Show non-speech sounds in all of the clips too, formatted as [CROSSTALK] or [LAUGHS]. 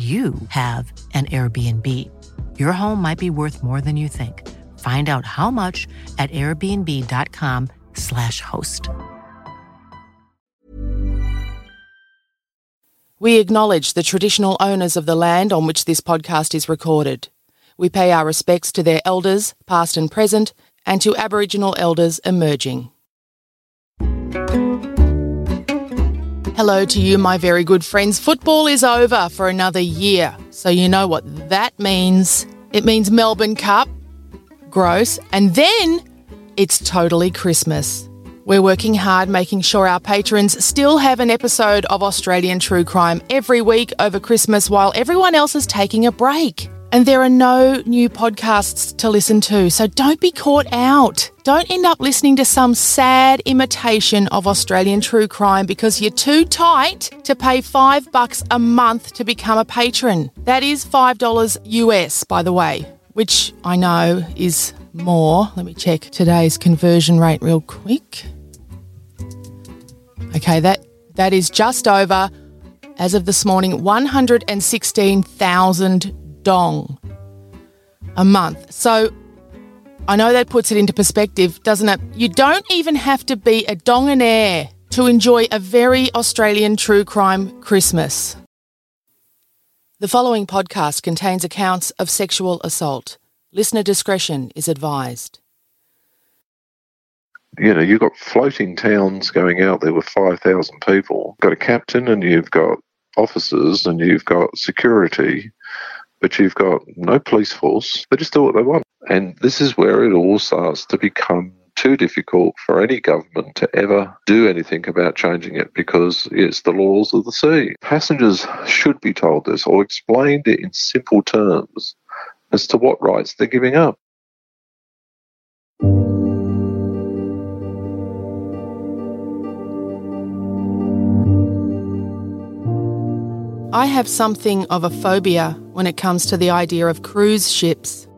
you have an Airbnb. Your home might be worth more than you think. Find out how much at airbnb.com/slash host. We acknowledge the traditional owners of the land on which this podcast is recorded. We pay our respects to their elders, past and present, and to Aboriginal elders emerging. Hello to you, my very good friends. Football is over for another year. So, you know what that means. It means Melbourne Cup. Gross. And then it's totally Christmas. We're working hard making sure our patrons still have an episode of Australian True Crime every week over Christmas while everyone else is taking a break. And there are no new podcasts to listen to, so don't be caught out. Don't end up listening to some sad imitation of Australian true crime because you're too tight to pay five bucks a month to become a patron. That is $5 US, by the way, which I know is more. Let me check today's conversion rate real quick. Okay, that that is just over, as of this morning, 116,000 dong a month. So I know that puts it into perspective, doesn't it? You don't even have to be a dongonaire to enjoy a very Australian true crime Christmas. The following podcast contains accounts of sexual assault. Listener discretion is advised. you know, you've got floating towns going out there with 5,000 people. Got a captain and you've got officers and you've got security, but you've got no police force. They just do what they want. And this is where it all starts to become too difficult for any government to ever do anything about changing it because it's the laws of the sea. Passengers should be told this or explained it in simple terms as to what rights they're giving up. I have something of a phobia when it comes to the idea of cruise ships.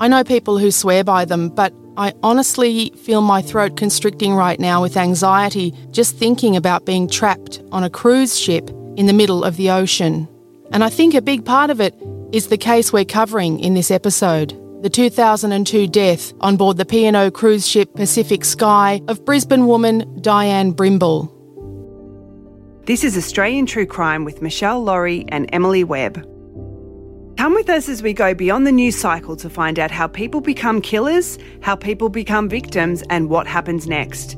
I know people who swear by them, but I honestly feel my throat constricting right now with anxiety just thinking about being trapped on a cruise ship in the middle of the ocean. And I think a big part of it is the case we're covering in this episode the 2002 death on board the P&O cruise ship Pacific Sky of Brisbane woman Dianne Brimble. This is Australian True Crime with Meshel Laurie and Emily Webb. Come with us as we go beyond the news cycle to find out how people become killers, how people become victims, and what happens next.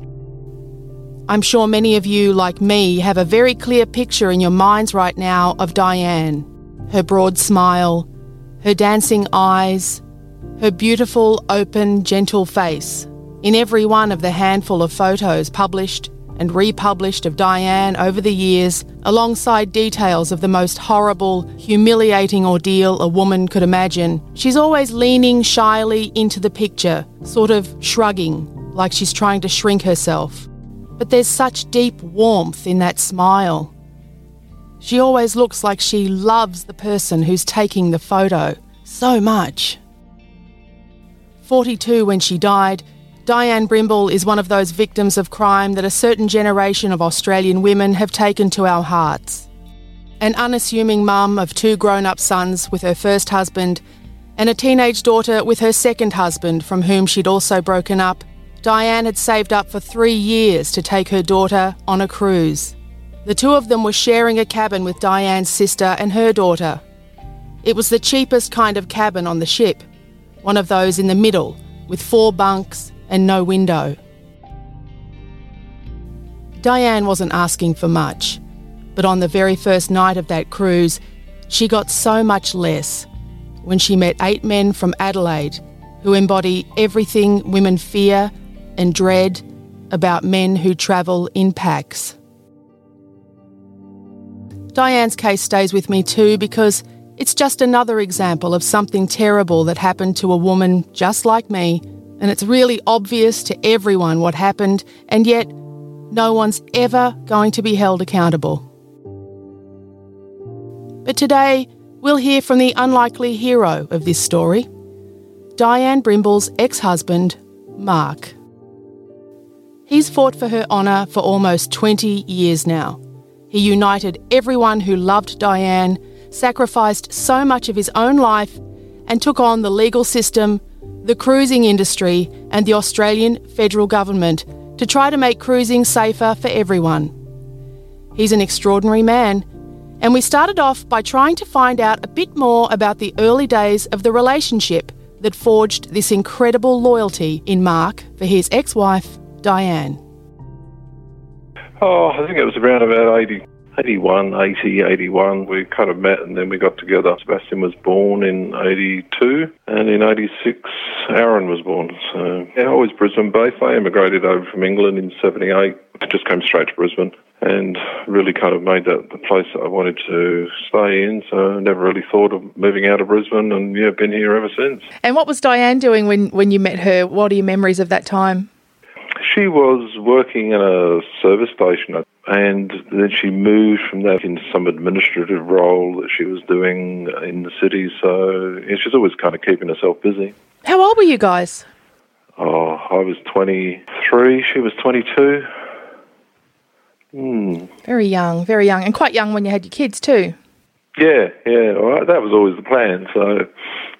I'm sure many of you, like me, have a very clear picture in your minds right now of Dianne Her broad smile, her dancing eyes, her beautiful, open, gentle face. In every one of the handful of photos published and republished of Dianne over the years, alongside details of the most horrible, humiliating ordeal a woman could imagine, she's always leaning shyly into the picture, sort of shrugging, like she's trying to shrink herself. But there's such deep warmth in that smile. She always looks like she loves the person who's taking the photo so much. 42 when she died, Dianne Brimble is one of those victims of crime that a certain generation of Australian women have taken to our hearts. An unassuming mum of two grown up sons with her first husband, and a teenage daughter with her second husband, from whom she'd also broken up, Dianne had saved up for three years to take her daughter on a cruise. The two of them were sharing a cabin with Dianne's sister and her daughter. It was the cheapest kind of cabin on the ship, one of those in the middle, with four bunks and no window. Dianne wasn't asking for much, but on the very first night of that cruise, she got so much less when she met eight men from Adelaide who embody everything women fear and dread about men who travel in packs. Dianne's case stays with me too because it's just another example of something terrible that happened to a woman just like me and it's really obvious to everyone what happened, and yet no one's ever going to be held accountable. But today, we'll hear from the unlikely hero of this story Dianne Brimble's ex husband, Mark. He's fought for her honour for almost 20 years now. He united everyone who loved Dianne, sacrificed so much of his own life, and took on the legal system the cruising industry, and the Australian federal government to try to make cruising safer for everyone. He's an extraordinary man, and we started off by trying to find out a bit more about the early days of the relationship that forged this incredible loyalty in Mark for his ex wife, Dianne. Oh, I think it was around about 80, 81, 80, 81, we kind of met and then we got together. Sebastian was born in 82 and in 86, Aaron was born. So, yeah, always Brisbane based. I immigrated over from England in 78. I just came straight to Brisbane and really kind of made that the place that I wanted to stay in. So I never really thought of moving out of Brisbane and yeah, been here ever since. And what was Dianne doing when, when you met her? What are your memories of that time? She was working in a service station and then she moved from that into some administrative role that she was doing in the city. So yeah, she's always kind of keeping herself busy. How old were you guys? Oh, I was 23, she was 22. Hmm. Very young, very young, and quite young when you had your kids too. Yeah, yeah, well, that was always the plan. So,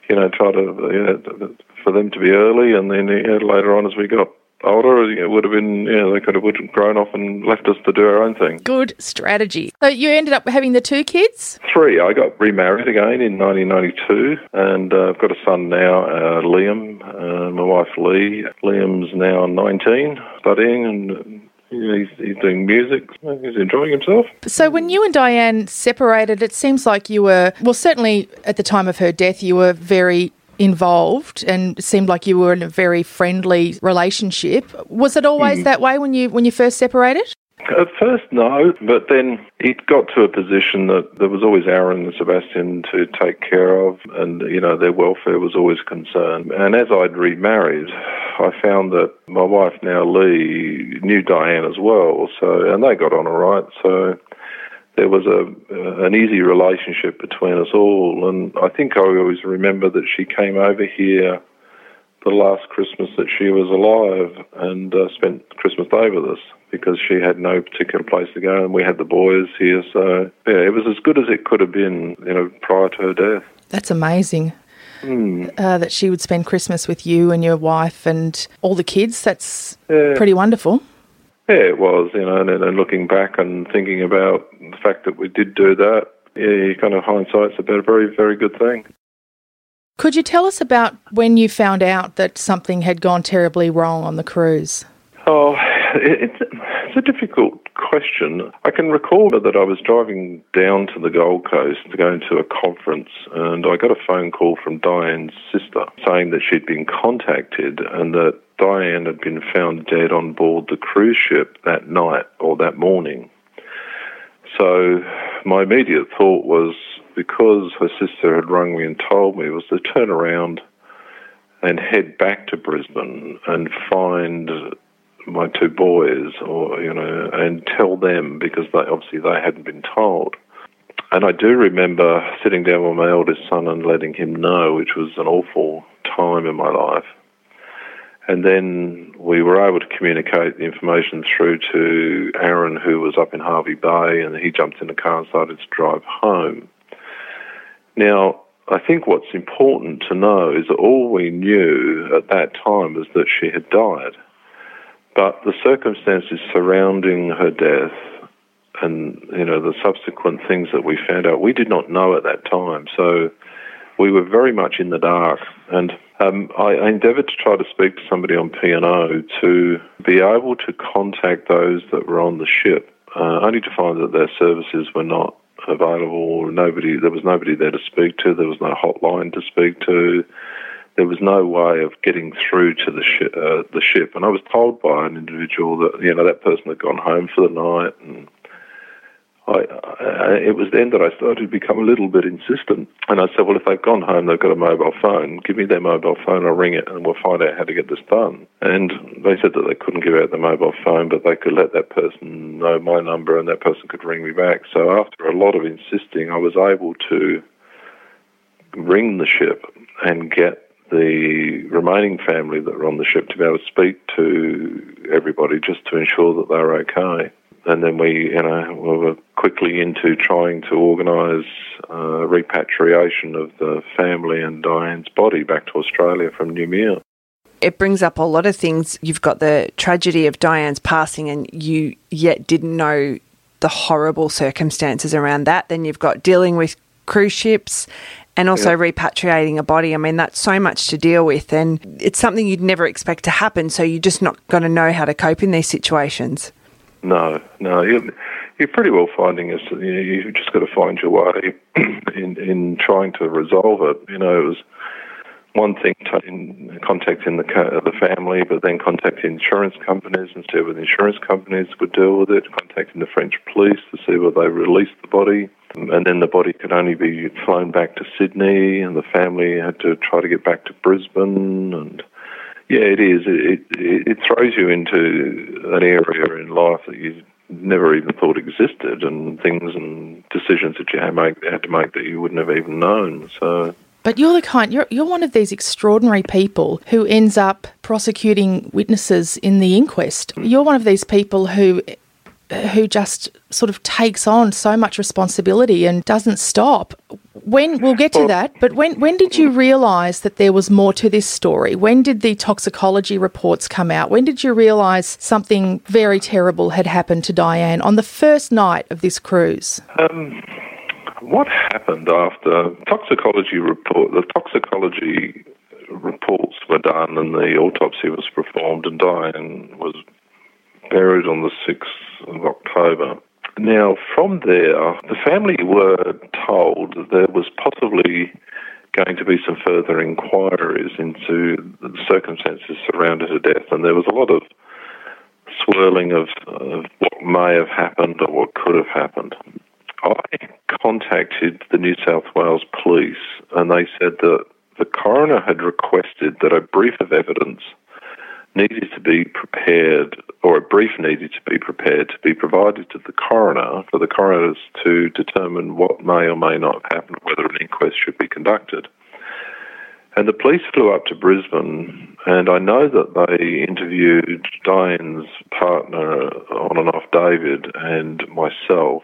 you know, try to you know, for them to be early, and then you know, later on as we got older, it would have been, yeah, they could have grown off and left us to do our own thing. Good strategy. So you ended up having the two kids? Three. I got remarried again in 1992, and uh, I've got a son now, uh, Liam, uh, my wife Lee. Liam's now 19, studying and he's, he's, doing music. He's enjoying himself. So, when you and Dianne separated, it seems like you were, well, certainly at the time of her death, you were very involved and seemed like you were in a very friendly relationship. Was it always mm. that way when you when you first separated? At first, no, but then it got to a position that there was always Aaron and Sebastian to take care of, and you know their welfare was always concerned. And as I'd remarried, I found that my wife now Lee knew Dianne as well, so and they got on all right. So there was a uh, an easy relationship between us all, and I think I always remember that she came over here the last Christmas that she was alive and uh, spent Christmas Day with us because she had no particular place to go, and we had the boys here. So yeah, it was as good as it could have been, you know, prior to her death. That's amazing. Mm. Uh, that she would spend Christmas with you and your wife and all the kids. That's yeah. pretty wonderful. Yeah, it was, you know, and, and looking back and thinking about the fact that we did do that, yeah, kind of hindsight's a very, very good thing. Could you tell us about when you found out that something had gone terribly wrong on the cruise? Oh, it's, it's a difficult question. I can recall that I was driving down to the Gold Coast to go into a conference, and I got a phone call from Dianne's sister saying that she'd been contacted and that Dianne had been found dead on board the cruise ship that night or that morning. So my immediate thought was because her sister had rung me and told me was to turn around and head back to Brisbane and find my two boys, or you know, and tell them because they obviously they hadn't been told. And I do remember sitting down with my eldest son and letting him know, which was an awful time in my life. And then we were able to communicate the information through to Aaron, who was up in Hervey Bay, and he jumped in the car and started to drive home. Now, I think what's important to know is that all we knew at that time was that she had died. But the circumstances surrounding her death and you know the subsequent things that we found out, we did not know at that time. So we were very much in the dark. And um, I, I endeavoured to try to speak to somebody on P&O to be able to contact those that were on the ship, uh, only to find that their services were not available. Nobody, there was nobody there to speak to. There was no hotline to speak to there was no way of getting through to the, uh, the ship. And I was told by an individual that, you know, that person had gone home for the night. And I, I, it was then that I started to become a little bit insistent. And I said, well, if they've gone home, they've got a mobile phone. Give me their mobile phone, I'll ring it, and we'll find out how to get this done. And they said that they couldn't give out the mobile phone, but they could let that person know my number, and that person could ring me back. So after a lot of insisting, I was able to ring the ship and get the remaining family that were on the ship to be able to speak to everybody just to ensure that they were okay. And then we, you know, we were quickly into trying to organise uh, repatriation of the family and Dianne's body back to Australia from New Noumea. It brings up a lot of things. You've got the tragedy of Dianne's passing, and you yet didn't know the horrible circumstances around that. Then you've got dealing with cruise ships and also yeah. repatriating a body. I mean, that's so much to deal with, and it's something you'd never expect to happen. So you're just not going to know how to cope in these situations. No, no, you're, you're pretty well finding it. You know, you've just got to find your way [CLEARS THROAT] in in trying to resolve it. You know, it was one thing in contacting the the family, but then contacting insurance companies and see whether the insurance companies would deal with it. Contacting the French police to see whether they released the body and then the body could only be flown back to Sydney, and the family had to try to get back to Brisbane. And yeah, it is. It it, it throws you into an area in life that you never even thought existed, and things and decisions that you had, make, had to make that you wouldn't have even known. So. But you're the kind you're you're one of these extraordinary people who ends up prosecuting witnesses in the inquest. Mm. You're one of these people who who just sort of takes on so much responsibility and doesn't stop. When we'll get to that, but when when did you realise that there was more to this story? When did the toxicology reports come out? When did you realise something very terrible had happened to Dianne on the first night of this cruise? Um, what happened after toxicology report? The toxicology reports were done and the autopsy was performed, and Dianne was buried on the 6th of October. Now, from there, the family were told that there was possibly going to be some further inquiries into the circumstances surrounding her death, and there was a lot of swirling of, of what may have happened or what could have happened. I contacted the New South Wales Police and they said that the coroner had requested that a brief of evidence needed to be prepared, or a brief needed to be prepared to be provided to the coroner for the coroners to determine what may or may not have happened, whether an inquest should be conducted. And the police flew up to Brisbane, and I know that they interviewed Dianne's partner on and off, David, and myself,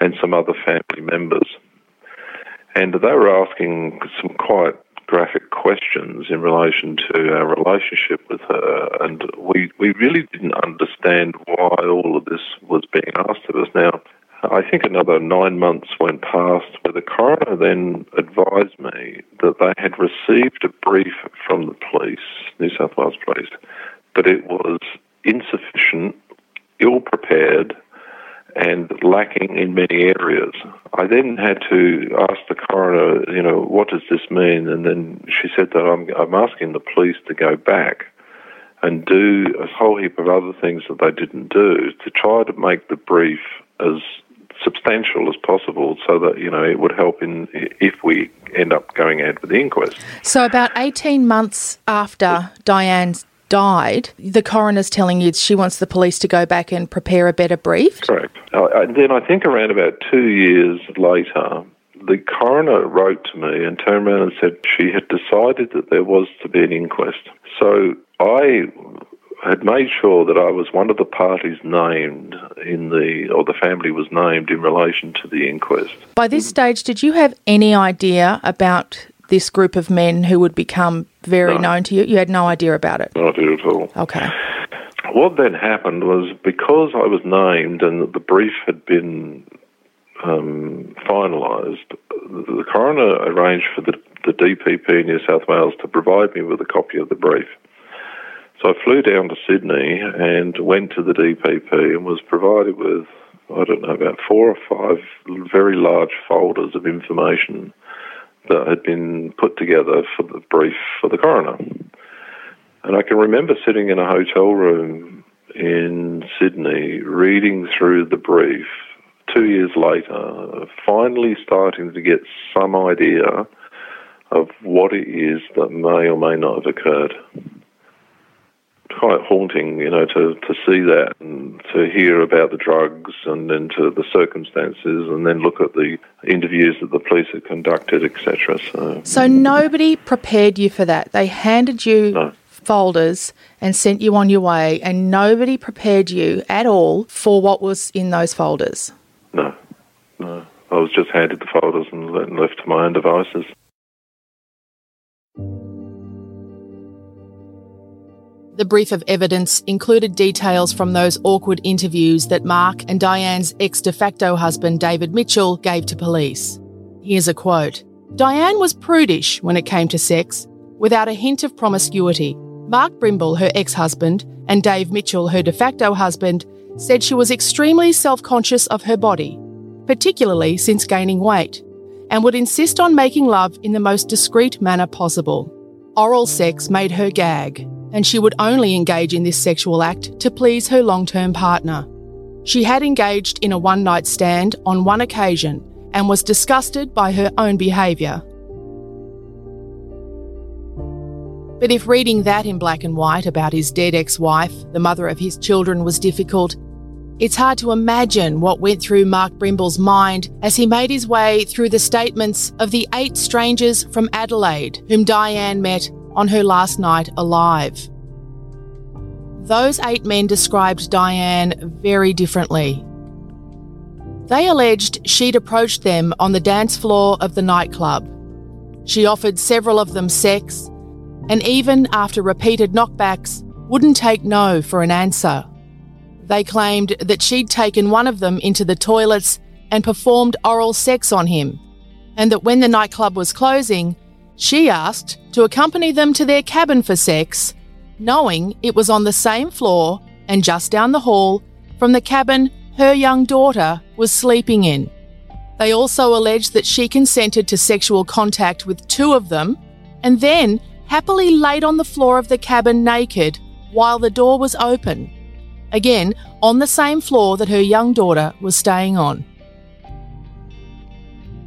and some other family members. And they were asking some quite graphic questions in relation to our relationship with her, and we, we really didn't understand why all of this was being asked of us. Now, I think another nine months went past where the coroner then advised me that they had received a brief from the police, New South Wales Police, but it was insufficient, ill prepared, and lacking in many areas. I then had to ask the coroner, you know, what does this mean? And then she said that I'm, I'm asking the police to go back and do a whole heap of other things that they didn't do to try to make the brief as substantial as possible so that you know it would help in if we end up going ahead with the inquest. So about 18 months after Dianne's died, the coroner's telling you she wants the police to go back and prepare a better brief? Correct. Uh, and then I think around about two years later, the coroner wrote to me and turned around and said she had decided that there was to be an inquest. So I had made sure that I was one of the parties named in the, or the family was named in relation to the inquest. By this stage, did you have any idea about this group of men who would become very No. known to you? You had no idea about it. Not at all. Okay. What then happened was because I was named and the brief had been um, finalised, the coroner arranged for the, the DPP in New South Wales to provide me with a copy of the brief. So I flew down to Sydney and went to the DPP and was provided with, I don't know, about four or five very large folders of information that had been put together for the brief for the coroner. And I can remember sitting in a hotel room in Sydney reading through the brief two years later, finally starting to get some idea of what it is that may or may not have occurred. Quite haunting, you know, to, to see that and to hear about the drugs and then to the circumstances and then look at the interviews that the police had conducted, etc. So, So nobody prepared you for that. They handed you No. folders and sent you on your way, and nobody prepared you at all for what was in those folders. no, no. I was just handed the folders and left to my own devices. The brief of evidence included details from those awkward interviews that Mark and Dianne's ex de facto husband, David Mitchell, gave to police. Here's a quote Dianne was prudish when it came to sex, without a hint of promiscuity. Mark Brimble, her ex husband, and Dave Mitchell, her de facto husband, said she was extremely self conscious of her body, particularly since gaining weight, and would insist on making love in the most discreet manner possible. Oral sex made her gag, and she would only engage in this sexual act to please her long term partner. She had engaged in a one night stand on one occasion and was disgusted by her own behaviour. But if reading that in black and white about his dead ex wife, the mother of his children, was difficult, it's hard to imagine what went through Mark Brimble's mind as he made his way through the statements of the eight strangers from Adelaide whom Dianne met on her last night alive. Those eight men described Dianne very differently. They alleged she'd approached them on the dance floor of the nightclub. She offered several of them sex, and even after repeated knockbacks, wouldn't take no for an answer. They claimed that she'd taken one of them into the toilets and performed oral sex on him, and that when the nightclub was closing, she asked to accompany them to their cabin for sex, knowing it was on the same floor and just down the hall from the cabin her young daughter was sleeping in. They also alleged that she consented to sexual contact with two of them and then happily laid on the floor of the cabin naked while the door was open. again on the same floor that her young daughter was staying on.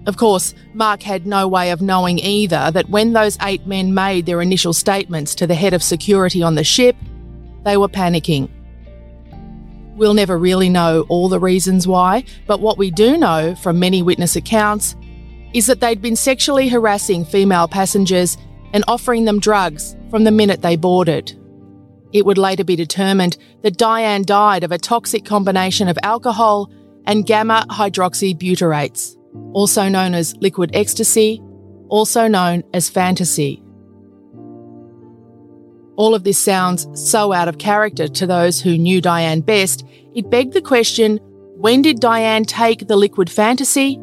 Of course, Mark had no way of knowing either that when those eight men made their initial statements to the head of security on the ship, they were panicking. We'll never really know all the reasons why, but what we do know from many witness accounts is that they'd been sexually harassing female passengers and offering them drugs from the minute they boarded. It would later be determined that Dianne died of a toxic combination of alcohol and gamma hydroxybutyrates also known as liquid ecstasy, also known as fantasy. All of this sounds so out of character to those who knew Dianne best, it begged the question when did Dianne take the liquid fantasy?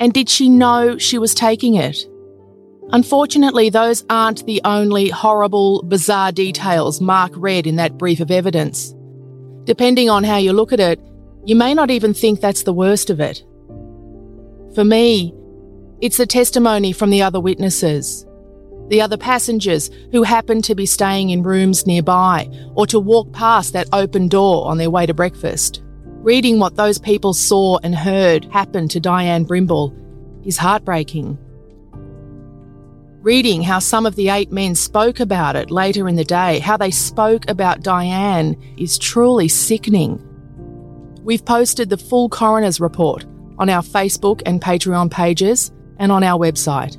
And did she know she was taking it? Unfortunately, those aren't the only horrible, bizarre details Mark read in that brief of evidence. Depending on how you look at it, you may not even think that's the worst of it. For me, it's the testimony from the other witnesses, the other passengers who happened to be staying in rooms nearby or to walk past that open door on their way to breakfast. Reading what those people saw and heard happen to Dianne Brimble is heartbreaking. Reading how some of the eight men spoke about it later in the day, how they spoke about Dianne, is truly sickening. We've posted the full coroner's report on our Facebook and Patreon pages and on our website.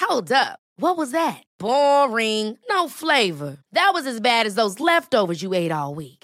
Hold up. What was that? Boring. No flavor. That was as bad as those leftovers you ate all week.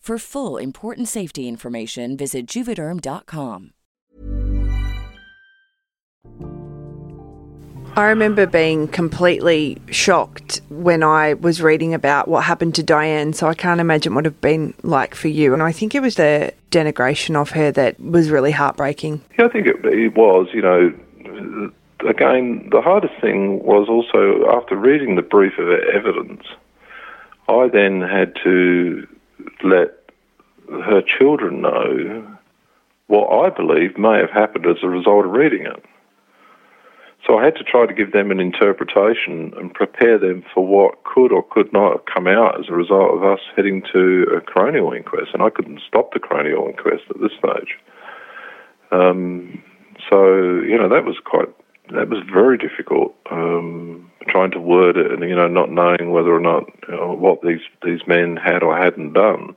For full important safety information, visit juvederm.com. I remember being completely shocked when I was reading about what happened to Dianne, so I can't imagine what it would have been like for you. And I think it was the denigration of her that was really heartbreaking. Yeah, I think it, it was. You know, again, the hardest thing was also after reading the brief of evidence, I then had to let her children know what I believe may have happened as a result of reading it. So I had to try to give them an interpretation and prepare them for what could or could not have come out as a result of us heading to a coronial inquest. And I couldn't stop the coronial inquest at this stage. Um, so, you know, that was quite, that was very difficult, um, trying to word it and, you know, not knowing whether or not, you know, what these, these men had or hadn't done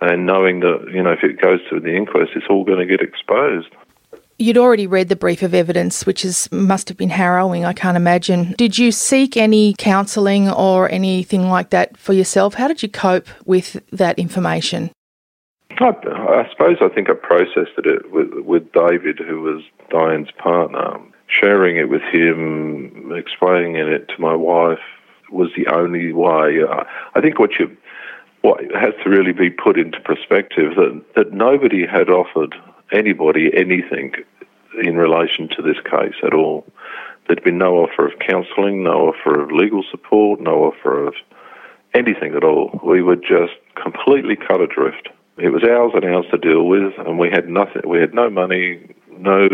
and knowing that you know if it goes to the inquest, it's all going to get exposed. You'd already read the brief of evidence, which is must have been harrowing. I can't imagine. Did you seek any counselling or anything like that for yourself? How did you cope with that information? I, I suppose I think I processed it with, with David, who was Dianne's partner. Sharing it with him, explaining it to my wife was the only way. I think what you what has to really be put into perspective that that nobody had offered anybody anything in relation to this case at all. There'd been no offer of counselling, no offer of legal support, no offer of anything at all. We were just completely cut adrift. It was ours and ours to deal with, and we had nothing. We had no money, no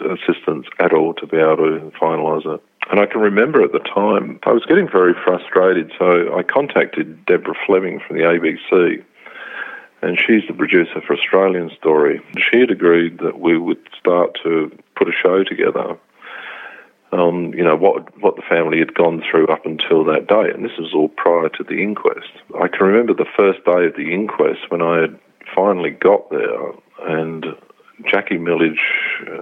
assistance at all to be able to finalise it. And I can remember at the time I was getting very frustrated, so I contacted Deborah Fleming from the ABC, and she's the producer for Australian Story. She had agreed that we would start to put a show together on, you know, what what the family had gone through up until that day, and this was all prior to the inquest. I can remember the first day of the inquest when I had finally got there, and Jackie Milledge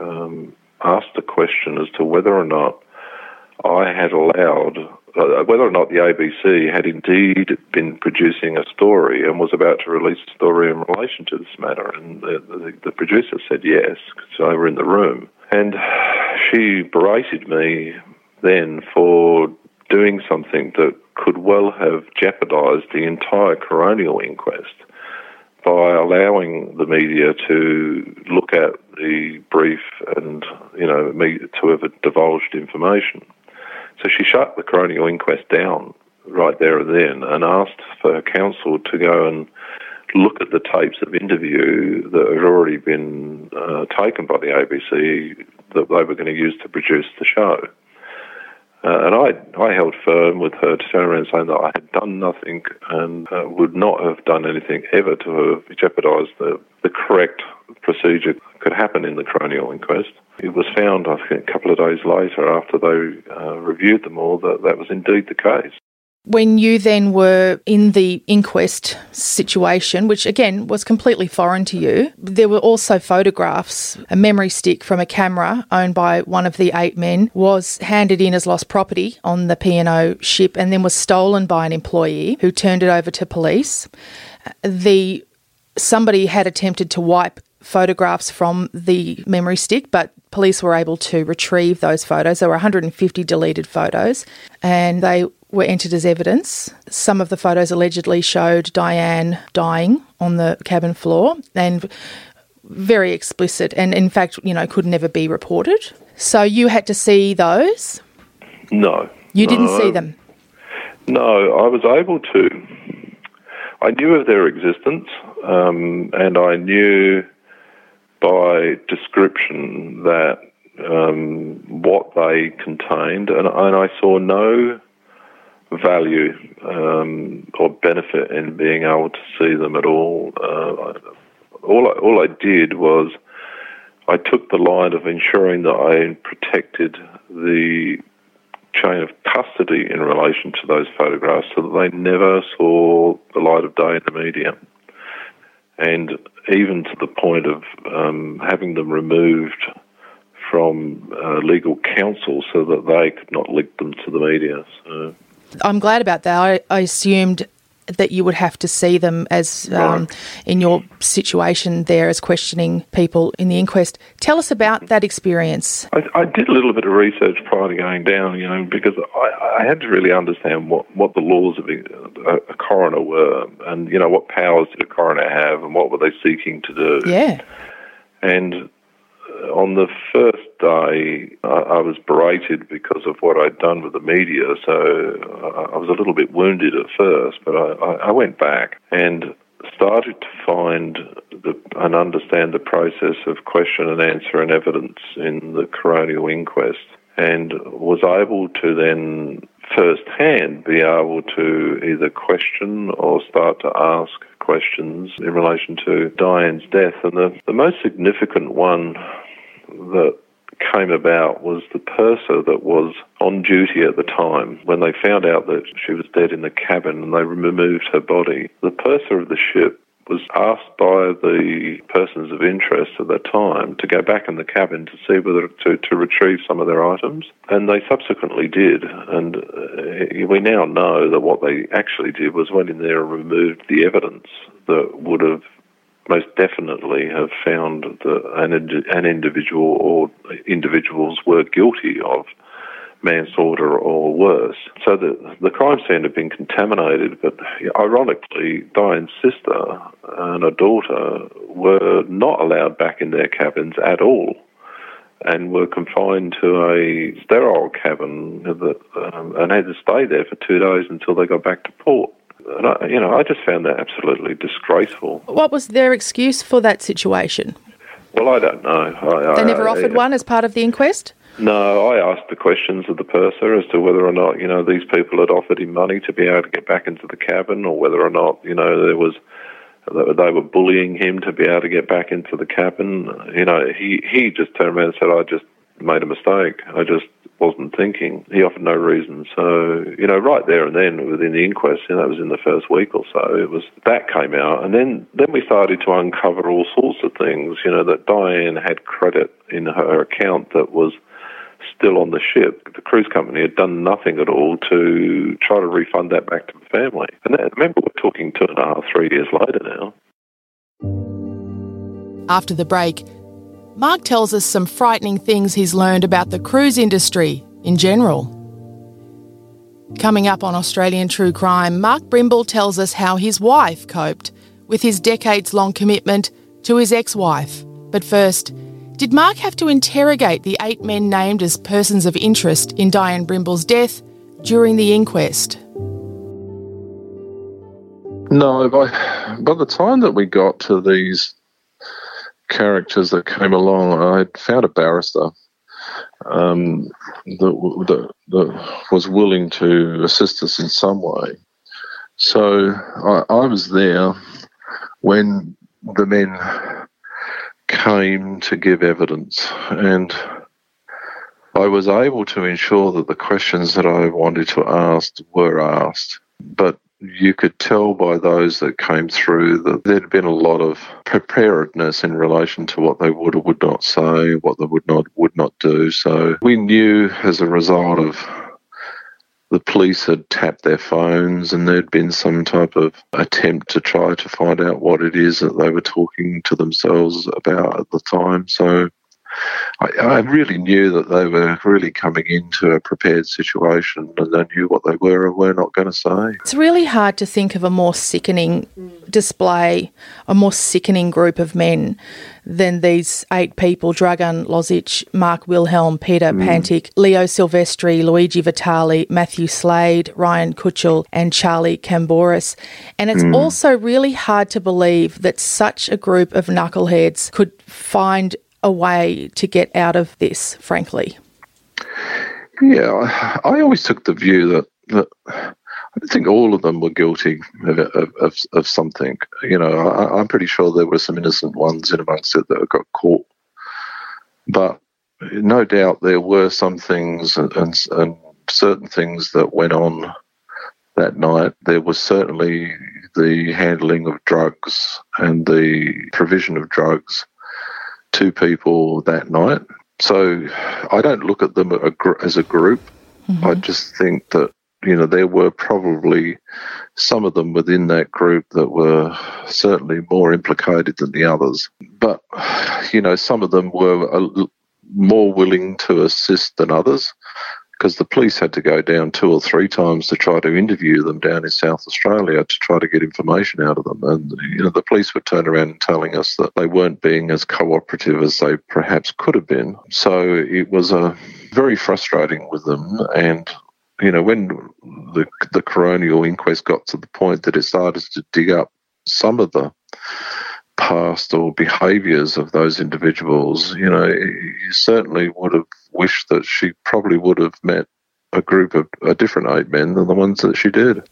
um, asked the question as to whether or not I had allowed uh, whether or not the ABC had indeed been producing a story and was about to release a story in relation to this matter. And the, the, the producer said yes, because they were in the room. And she berated me then for doing something that could well have jeopardised the entire coronial inquest by allowing the media to look at the brief and, you know, to have divulged information. So she shut the coronial inquest down right there and then and asked for her counsel to go and look at the tapes of interview that had already been uh, taken by the ABC that they were going to use to produce the show. Uh, and I, I held firm with her to turn around saying that I had done nothing and uh, would not have done anything ever to have jeopardised the, the correct procedure could happen in the coronial inquest. It was found, I think, a couple of days later after they uh, reviewed them all that that was indeed the case. When you then were in the inquest situation, which again was completely foreign to you, there were also photographs. A memory stick from a camera owned by one of the eight men was handed in as lost property on the P&O ship and then was stolen by an employee who turned it over to police. The somebody had attempted to wipe photographs from the memory stick, but police were able to retrieve those photos. There were 150 deleted photos, and they were entered as evidence. Some of the photos allegedly showed Dianne dying on the cabin floor and very explicit, and in fact, you know, could never be reported. So you had to see those? No. You didn't no. see them? No, I was able to. I knew of their existence, um, and I knew by description that um, what they contained, and, and, I saw no value um, or benefit in being able to see them at all. Uh, all, I, all I did was I took the line of ensuring that I protected the chain of custody in relation to those photographs so that they never saw the light of day in the media. And even to the point of um, having them removed from uh, legal counsel so that they could not leak them to the media. So. I'm glad about that. I, I assumed that you would have to see them as um, in your situation there as questioning people in the inquest. Tell us about that experience. I, I did a little bit of research prior to going down, you know, because I, I had to really understand what, what the laws of a, a, coroner were and, you know, what powers did a coroner have and what were they seeking to do. Yeah. And Uh, on the first day, I was berated because of what I'd done with the media. So uh, I was a little bit wounded at first, but I, I went back and started to find the, and understand the process of question and answer and evidence in the coronial inquest, and was able to then firsthand be able to either question or start to ask questions in relation to Dianne's death. And the, the most significant one that came about was the purser that was on duty at the time when they found out that she was dead in the cabin and they removed her body. The purser of the ship was asked by the persons of interest at that time to go back in the cabin to see whether to, to retrieve some of their items, and they subsequently did. And uh, we now know that what they actually did was went in there and removed the evidence that would have most definitely have found that an, an individual or individuals were guilty of manslaughter or worse. So the, the crime scene had been contaminated, but ironically, Dianne's sister and her daughter were not allowed back in their cabins at all and were confined to a sterile cabin that, um, and had to stay there for two days until they got back to port. And I, you know, I just found that absolutely disgraceful. What was their excuse for that situation? Well, I don't know. I, they never I, offered one as part of the inquest? No, I asked the questions of the purser as to whether or not, you know, these people had offered him money to be able to get back into the cabin or whether or not, you know, there was they were bullying him to be able to get back into the cabin. You know, he he just turned around and said, "I just made a mistake. I just wasn't thinking. He offered no reason. So, you know, right there and then within the inquest, you know, that was in the first week or so, it was that came out. And then, then we started to uncover all sorts of things, you know, that Dianne had credit in her account that was still on the ship. The cruise company had done nothing at all to try to refund that back to the family. And that, remember, we're talking two and a half, three years later now. After the break, Mark tells us some frightening things he's learned about the cruise industry in general. Coming up on Australian True Crime, Mark Brimble tells us how his wife coped with his decades long commitment to his ex wife. But first, did Mark have to interrogate the eight men named as persons of interest in Dianne Brimble's death during the inquest? No, by, by the time that we got to these characters that came along, I found a barrister um, that, that, that, was willing to assist us in some way. So I, I was there when the men came to give evidence, and I was able to ensure that the questions that I wanted to ask were asked. But you could tell by those that came through that there'd been a lot of preparedness in relation to what they would or would not say, what they would not would not do. So we knew as a result of the police had tapped their phones and there'd been some type of attempt to try to find out what it is that they were talking to themselves about at the time. So I, I, really knew that they were really coming into a prepared situation and they knew what they were and were not going to say. It's really hard to think of a more sickening display, a more sickening group of men than these eight people Dragan Lozic, Mark Wilhelm, Peter mm. Pantic, Leo Silvestri, Luigi Vitali, Matthew Slade, Ryan Kutschel, and Charlie Kamboris. And it's mm. also really hard to believe that such a group of knuckleheads could find a way to get out of this, frankly. Yeah, I always took the view that, that I don't think all of them were guilty of, of, of something. You know, I, am pretty sure there were some innocent ones in amongst it that got caught. But no doubt there were some things and, and, and certain things that went on that night. There was certainly the handling of drugs and the provision of drugs two people that night. So I don't look at them as a group. Mm-hmm. I just think that, you know, there were probably some of them within that group that were certainly more implicated than the others. But, you know, some of them were more willing to assist than others because the police had to go down two or three times to try to interview them down in South Australia to try to get information out of them. And you know, the police would turn around and telling us that they weren't being as cooperative as they perhaps could have been. So it was a uh, very frustrating with them. And you know, when the the coronial inquest got to the point that it started to dig up some of the past or behaviours of those individuals, you know, you certainly would have wished that she probably would have met a group of a different eight men than the ones that she did.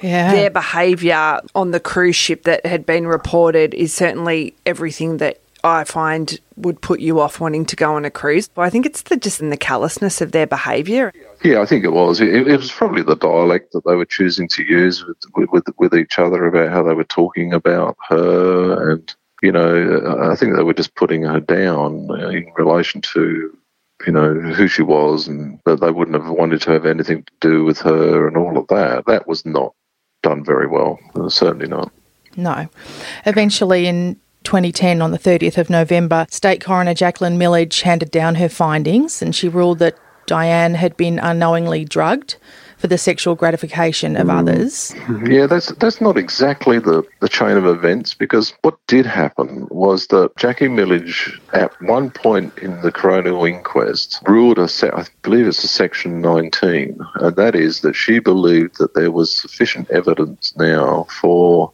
Yeah. Their behaviour on the cruise ship that had been reported is certainly everything that I find would put you off wanting to go on a cruise. But I think it's the just in the callousness of their behaviour. Yeah, I think it was. It, it, was probably the dialect that they were choosing to use with, with with each other about how they were talking about her, and you know, I think they were just putting her down in relation to you know who she was, and that they wouldn't have wanted to have anything to do with her, and all of that. That was not done very well. Uh, certainly not. No. Eventually, in 2010, on the 30th of November, State Coroner Jacqueline Milledge handed down her findings and she ruled that Dianne had been unknowingly drugged for the sexual gratification of mm. others. Yeah, that's that's not exactly the, the chain of events because what did happen was that Jackie Milledge, at one point in the coronial inquest, ruled a se- I believe it's a section 19, and that is that she believed that there was sufficient evidence now for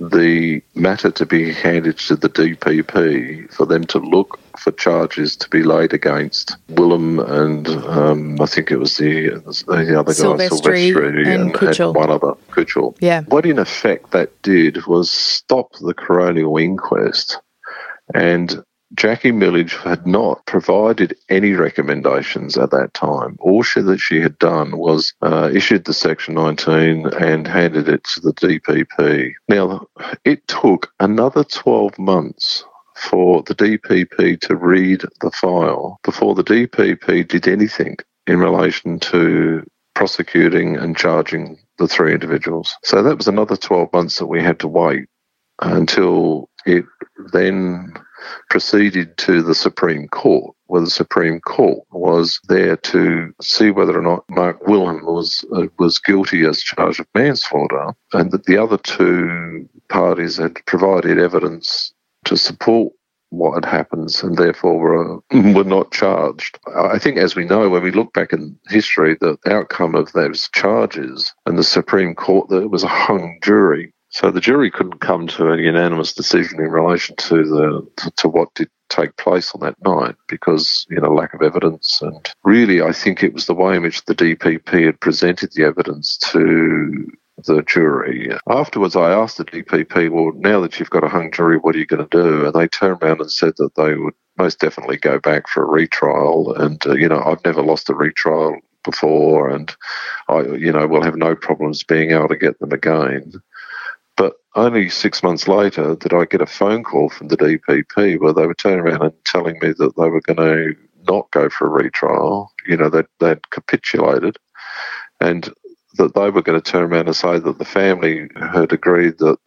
the matter to be handed to the DPP for them to look for charges to be laid against Wilhelm and um, I think it was the, the other guy, Silvestri and, and one other, Kutschel. Yeah. What in effect that did was stop the coronial inquest and Jackie Milledge had not provided any recommendations at that time. All she, that she had done was uh, issued the Section 19 and handed it to the DPP. Now, it took another 12 months for the DPP to read the file before the DPP did anything in relation to prosecuting and charging the three individuals. So that was another 12 months that we had to wait until it then proceeded to the Supreme Court, where the Supreme Court was there to see whether or not Mark Wilhelm was uh, was guilty as charged of manslaughter, and that the other two parties had provided evidence to support what had happened and therefore were, [LAUGHS] were not charged. I think, as we know, when we look back in history, the outcome of those charges and the Supreme Court, that it was a hung jury so the jury couldn't come to a unanimous decision in relation to the to, to what did take place on that night because you know lack of evidence and really I think it was the way in which the DPP had presented the evidence to the jury. Afterwards, I asked the DPP, well, now that you've got a hung jury, what are you going to do? And they turned around and said that they would most definitely go back for a retrial. And, uh, you know, I've never lost a retrial before, and I, you know, will have no problems being able to get them again. But only six months later did I get a phone call from the DPP where they were turning around and telling me that they were going to not go for a retrial. You know, they'd, they'd capitulated and that they were going to turn around and say that the family had agreed that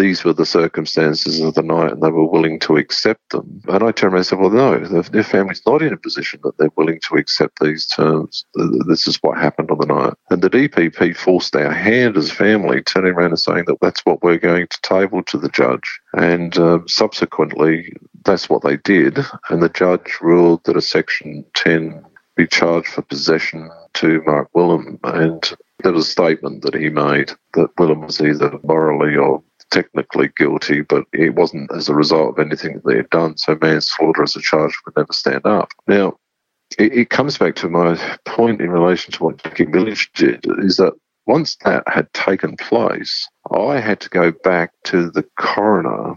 these were the circumstances of the night and they were willing to accept them. And I turned around and said, well, no, their family's not in a position that they're willing to accept these terms. This is what happened on the night. And the DPP forced our hand as family, turning around and saying that that's what we're going to table to the judge. And uh, subsequently, that's what they did. And the judge ruled that a Section 10 be charged for possession to Mark Wilhelm. And there was a statement that he made that Wilhelm was either morally or technically guilty, but it wasn't as a result of anything that they had done. So manslaughter as a charge would never stand up. Now, it, it comes back to my point in relation to what Jackie Milledge did, is that once that had taken place, I had to go back to the coroner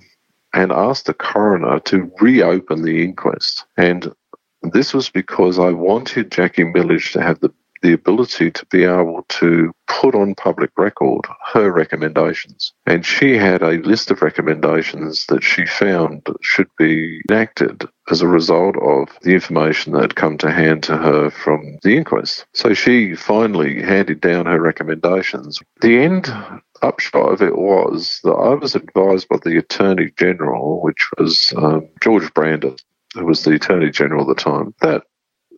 and ask the coroner to reopen the inquest. And this was because I wanted Jackie Milledge to have the the ability to be able to put on public record her recommendations. And she had a list of recommendations that she found should be enacted as a result of the information that had come to hand to her from the inquest. So she finally handed down her recommendations. The end upshot of it was that I was advised by the Attorney General, which was um, George Brandis, who was the Attorney General at the time, that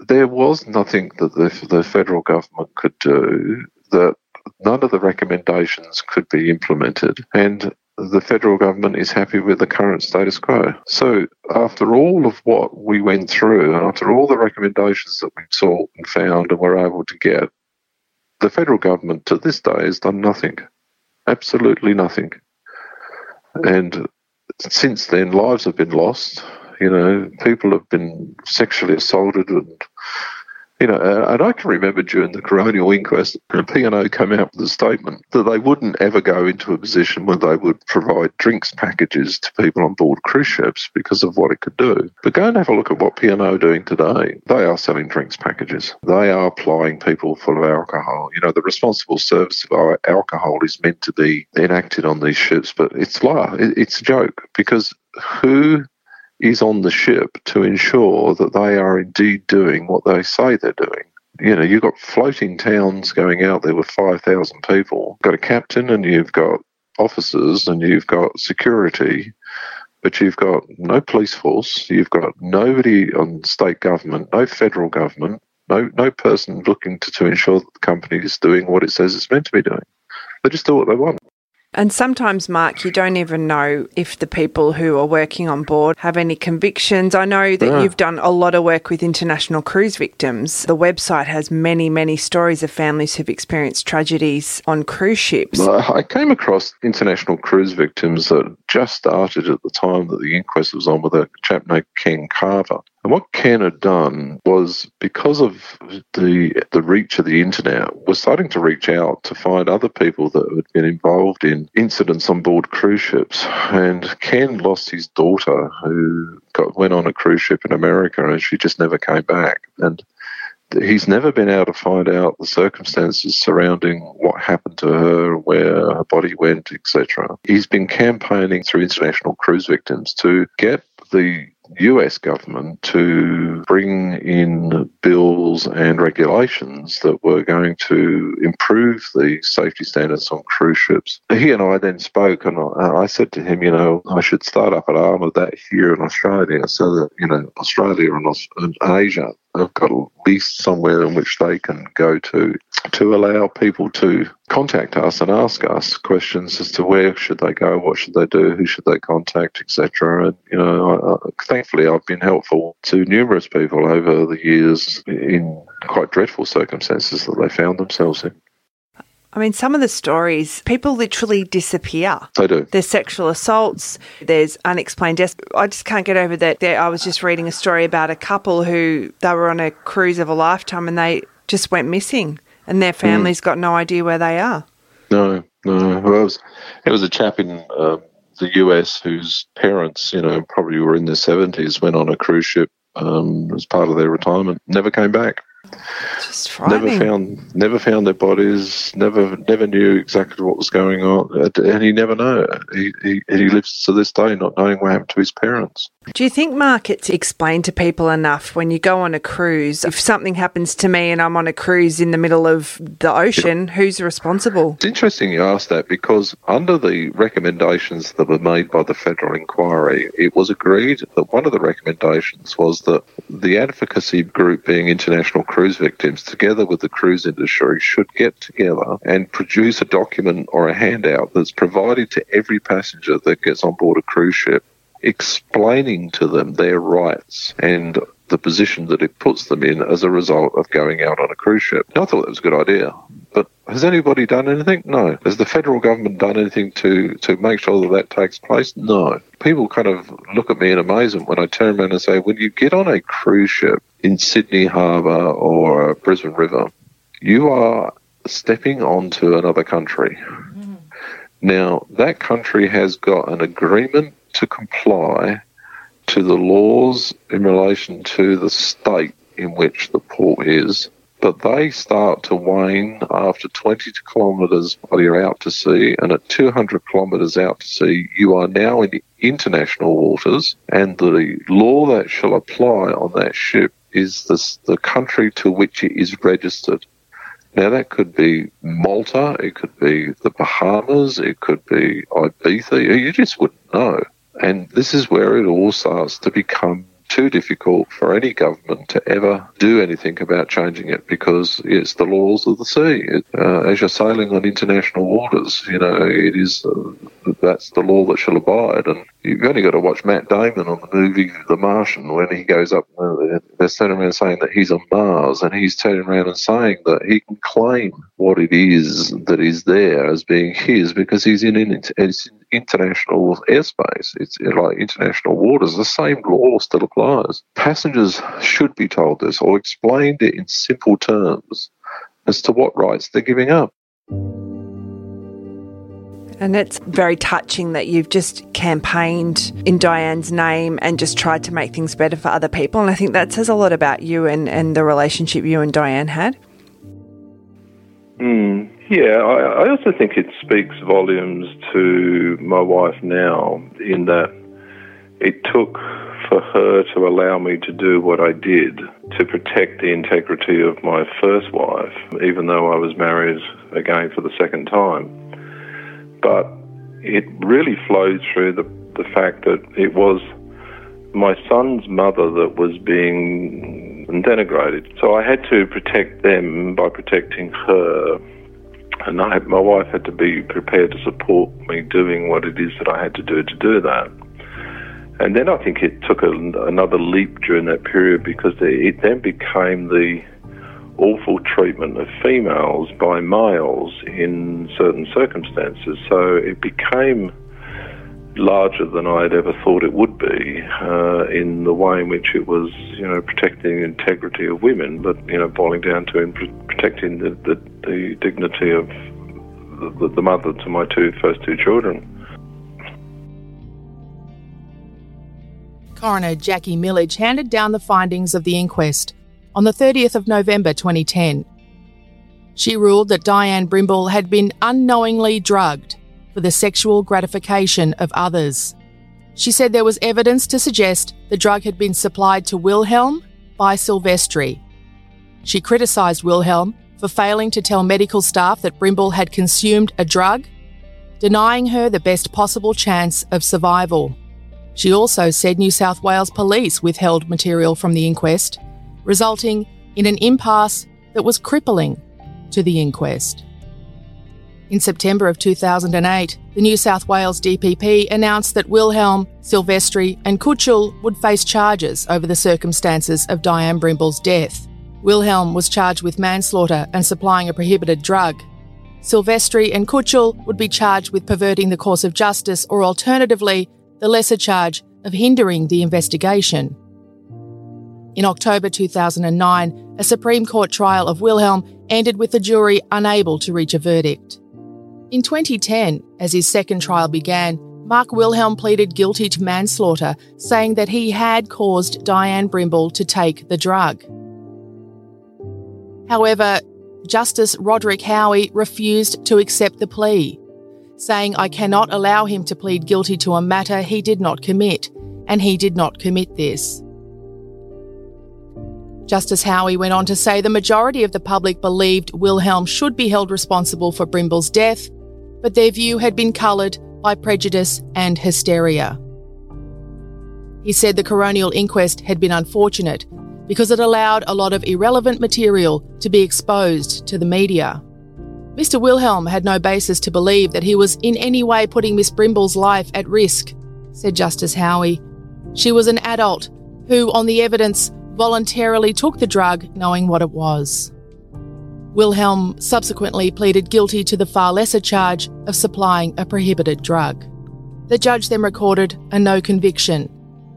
there was nothing that the, the federal government could do that none of the recommendations could be implemented. And the federal government is happy with the current status quo. So, after all of what we went through, after all the recommendations that we sought and found and were able to get, the federal government to this day has done nothing. Absolutely nothing. And since then, lives have been lost. You know, people have been sexually assaulted and You know, and I can remember during the coronial inquest, P&O came out with a statement that they wouldn't ever go into a position where they would provide drinks packages to people on board cruise ships because of what it could do. But go and have a look at what P&O are doing today. They are selling drinks packages. They are plying people full of alcohol. You know, the responsible service of alcohol is meant to be enacted on these ships, but it's like it's a joke because who is on the ship to ensure that they are indeed doing what they say they're doing. You know, you've got floating towns going out there with 5,000 people. You've got a captain and you've got officers and you've got security, but you've got no police force. You've got nobody on state government, no federal government, no, no person looking to, to ensure that the company is doing what it says it's meant to be doing. They just do what they want. And sometimes, Mark, you don't even know if the people who are working on board have any convictions. I know that yeah. you've done a lot of work with international cruise victims. The website has many, many stories of families who've experienced tragedies on cruise ships. I came across international cruise victims that just started at the time that the inquest was on with a chap named Ken Carver. And what Ken had done was because of the the reach of the internet, was starting to reach out to find other people that had been involved in incidents on board cruise ships. And Ken lost his daughter, who got, went on a cruise ship in America, and she just never came back. And he's never been able to find out the circumstances surrounding what happened to her, where her body went, etc. He's been campaigning through international cruise victims to get the US government to bring in bills and regulations that were going to improve the safety standards on cruise ships. He and I then spoke, and I, said to him, you know, I should start up an arm of that here in Australia so that, you know, Australia and, Asia have got at least somewhere in which they can go to to allow people to contact us and ask us questions as to where should they go, what should they do, who should they contact, etc. And you know, I, thankfully, I've been helpful to numerous people over the years in quite dreadful circumstances that they found themselves in. I mean, some of the stories, people literally disappear. They do. There's sexual assaults, there's unexplained deaths. I just can't get over that. I was just reading a story about a couple who they were on a cruise of a lifetime and they just went missing and their family's mm. got no idea where they are. No, no. Well, it was, it was a chap in uh, the US whose parents, you know, probably were in their 70s, went on a cruise ship um, as part of their retirement, never came back. Just frightening. Never found, never found their bodies. Never, never knew exactly what was going on, and he never know. He, he, he lives to this day not knowing what happened to his parents. Do you think, markets explain to people enough when you go on a cruise? If something happens to me and I'm on a cruise in the middle of the ocean, who's responsible? It's interesting you ask that because under the recommendations that were made by the federal inquiry, it was agreed that one of the recommendations was that the advocacy group being International Cruise Victims, together with the cruise industry, should get together and produce a document or a handout that's provided to every passenger that gets on board a cruise ship explaining to them their rights and the position that it puts them in as a result of going out on a cruise ship. I thought that was a good idea. But has anybody done anything? No. Has the federal government done anything to, to make sure that that takes place? No. People kind of look at me in amazement when I turn around and say, when you get on a cruise ship in Sydney Harbour or Brisbane River, you are stepping onto another country. Mm. Now, that country has got an agreement to comply to the laws in relation to the state in which the port is, but they start to wane after 20 kilometres while you're out to sea, and at 200 kilometres out to sea, you are now in international waters, and the law that shall apply on that ship is the, the country to which it is registered. Now, that could be Malta, it could be the Bahamas, it could be Ibiza, you just wouldn't know. And this is where it all starts to become too difficult for any government to ever do anything about changing it because it's the laws of the sea. It, uh, as you're sailing on international waters, you know, it is uh, that's the law that shall abide. And you've only got to watch Matt Damon on the movie The Martian when he goes up uh, They're, turning around saying that he's on Mars, and he's turning around and saying that he can claim what it is that is there as being his because he's in, international airspace. It's like international waters. The same law still applies. Passengers should be told this or explained it in simple terms as to what rights they're giving up. And it's very touching that you've just campaigned in Dianne's name and just tried to make things better for other people. And I think that says a lot about you and, and the relationship you and Dianne had. Mm, yeah, I, I also think it speaks volumes to my wife now in that it took for her to allow me to do what I did to protect the integrity of my first wife, even though I was married again for the second time but it really flowed through the, the fact that it was my son's mother that was being denigrated. So I had to protect them by protecting her. And I, my wife had to be prepared to support me doing what it is that I had to do to do that. And then I think it took a, another leap during that period because it then became the awful treatment of females by males in certain circumstances. So it became larger than I had ever thought it would be uh, in the way in which it was, you know, protecting the integrity of women, but, you know, boiling down to protecting the, the, the dignity of the, the mother to my two first two children. Coroner Jackie Milledge handed down the findings of the inquest on the 30th of November 2010. She ruled that Dianne Brimble had been unknowingly drugged for the sexual gratification of others. She said there was evidence to suggest the drug had been supplied to Wilhelm by Silvestri. She criticised Wilhelm for failing to tell medical staff that Brimble had consumed a drug, denying her the best possible chance of survival. She also said New South Wales police withheld material from the inquest resulting in an impasse that was crippling to the inquest. In September of 2008, the New South Wales DPP announced that Wilhelm, Silvestri, and Kutschel would face charges over the circumstances of Dianne Brimble's death. Wilhelm was charged with manslaughter and supplying a prohibited drug. Silvestri and Kutschel would be charged with perverting the course of justice or alternatively, the lesser charge of hindering the investigation. In October 2009, a Supreme Court trial of Wilhelm ended with the jury unable to reach a verdict. In 2010, as his second trial began, Mark Wilhelm pleaded guilty to manslaughter, saying that he had caused Dianne Brimble to take the drug. However, Justice Roderick Howie refused to accept the plea, saying, I cannot allow him to plead guilty to a matter he did not commit, and he did not commit this. Justice Howie went on to say the majority of the public believed Wilhelm should be held responsible for Brimble's death, but their view had been coloured by prejudice and hysteria. He said the coronial inquest had been unfortunate because it allowed a lot of irrelevant material to be exposed to the media. Mr. Wilhelm had no basis to believe that he was in any way putting Miss Brimble's life at risk, said Justice Howie. She was an adult who, on the evidence, voluntarily took the drug knowing what it was. Wilhelm subsequently pleaded guilty to the far lesser charge of supplying a prohibited drug. The judge then recorded a no conviction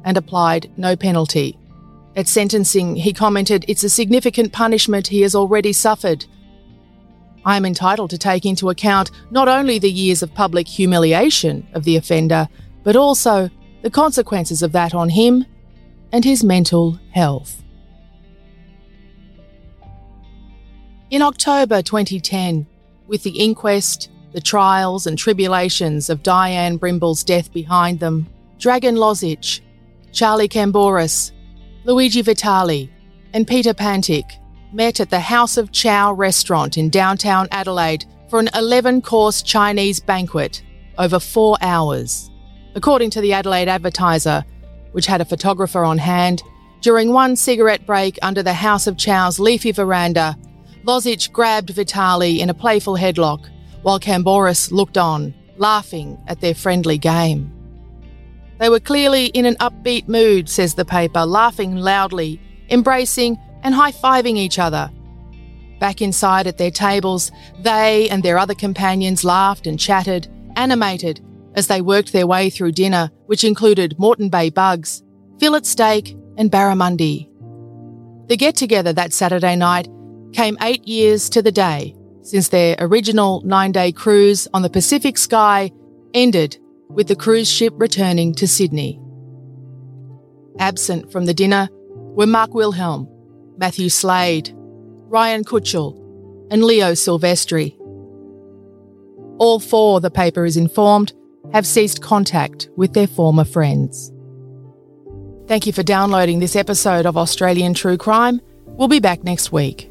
and applied no penalty. At sentencing, he commented, It's a significant punishment he has already suffered. I am entitled to take into account not only the years of public humiliation of the offender, but also the consequences of that on him and his mental health. In October 2010, with the inquest, the trials and tribulations of Dianne Brimble's death behind them, Dragan Lozic, Charlie Kamboris, Luigi Vitali, and Peter Pantic met at the House of Chow restaurant in downtown Adelaide for an 11 course Chinese banquet over four hours. According to the Adelaide Advertiser, which had a photographer on hand, during one cigarette break under the House of Chow's leafy veranda, Lozic grabbed Vitali in a playful headlock, while Kamboris looked on, laughing at their friendly game. They were clearly in an upbeat mood, says the paper, laughing loudly, embracing and high fiving each other. Back inside at their tables, they and their other companions laughed and chatted, animated, as they worked their way through dinner, which included Moreton Bay bugs, fillet steak, and barramundi. The get together that Saturday night came eight years to the day since their original nine day cruise on the Pacific Sky ended with the cruise ship returning to Sydney. Absent from the dinner were Mark Wilhelm, Matthew Slade, Ryan Kutschel, and Leo Silvestri. All four, the paper is informed, have ceased contact with their former friends. Thank you for downloading this episode of Australian True Crime. We'll be back next week.